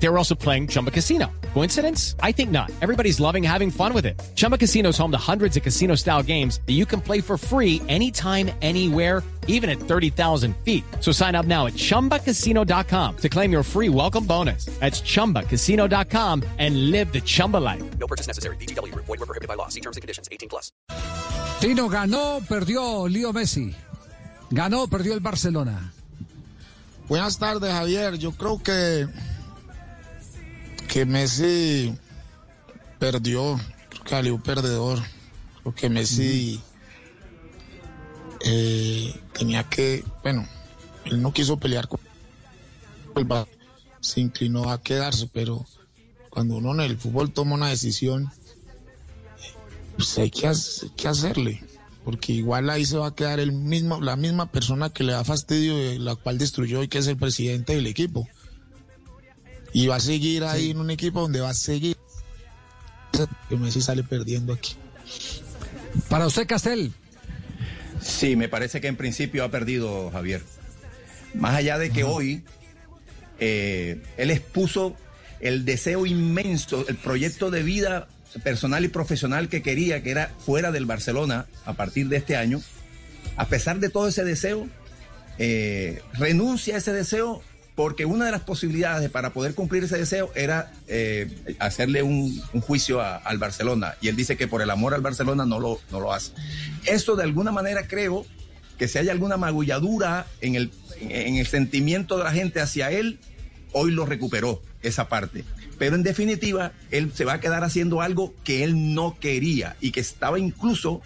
They were also playing Chumba Casino. Coincidence? I think not. Everybody's loving having fun with it. Chumba Casino is home to hundreds of casino style games that you can play for free anytime, anywhere, even at 30,000 feet. So sign up now at chumbacasino.com to claim your free welcome bonus. That's chumbacasino.com and live the Chumba life. No purchase necessary. BGW. Void were prohibited by law. See terms and conditions. 18 plus. Tino ganó, perdió Leo Messi. Ganó, perdió el Barcelona. Buenas tardes, Javier. Yo creo que que Messi perdió, creo que salió perdedor. Creo que Messi eh, tenía que, bueno, él no quiso pelear con el Bar- se inclinó a quedarse, pero cuando uno en el fútbol toma una decisión, pues hay que, hac- hay que hacerle, porque igual ahí se va a quedar el mismo, la misma persona que le da fastidio, la cual destruyó y que es el presidente del equipo. Y va a seguir ahí en un equipo donde va a seguir. Que Messi sale perdiendo aquí. Para usted, Castel. Sí, me parece que en principio ha perdido Javier. Más allá de que hoy eh, él expuso el deseo inmenso, el proyecto de vida personal y profesional que quería, que era fuera del Barcelona a partir de este año. A pesar de todo ese deseo, eh, renuncia a ese deseo porque una de las posibilidades para poder cumplir ese deseo era eh, hacerle un, juicio a- al Barcelona. Y él dice que por el amor al Barcelona no lo, no lo hace. Esto de alguna manera creo que si hay alguna magulladura en el, en el sentimiento de la gente hacia él, hoy lo recuperó esa parte. Pero en definitiva, él se va a quedar haciendo algo que él no quería y que estaba incluso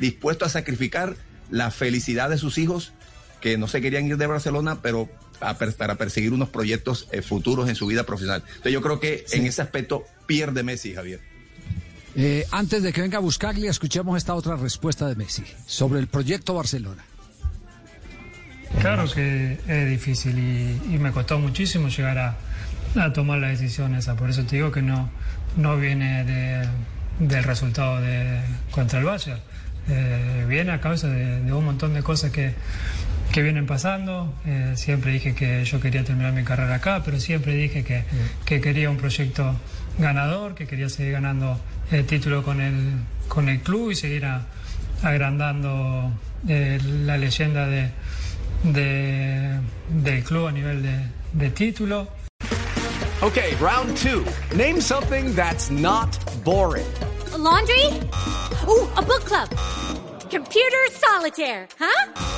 dispuesto a sacrificar la felicidad de sus hijos que no se querían ir de Barcelona, pero para perseguir unos proyectos eh, futuros en su vida profesional. Entonces yo creo que en ese aspecto pierde Messi, Javier. Eh, antes de que venga a buscarle, escuchemos esta otra respuesta de Messi sobre el proyecto Barcelona. Claro que es difícil y, y me costó muchísimo llegar a, a tomar la decisión esa. Por eso te digo que no, no viene de- del resultado de, contra el Bayern. Eh, viene a causa de, de un montón de cosas que, que vienen pasando. Eh, siempre dije que yo quería terminar mi carrera acá, pero siempre dije que, que quería un proyecto ganador, que quería seguir ganando el título con el, con el club y seguir a- agrandando eh, la leyenda de, de- del club a nivel de, de título. Okay, round two. Name something that's not boring. A laundry? Ooh, a book club. Computer solitaire, huh?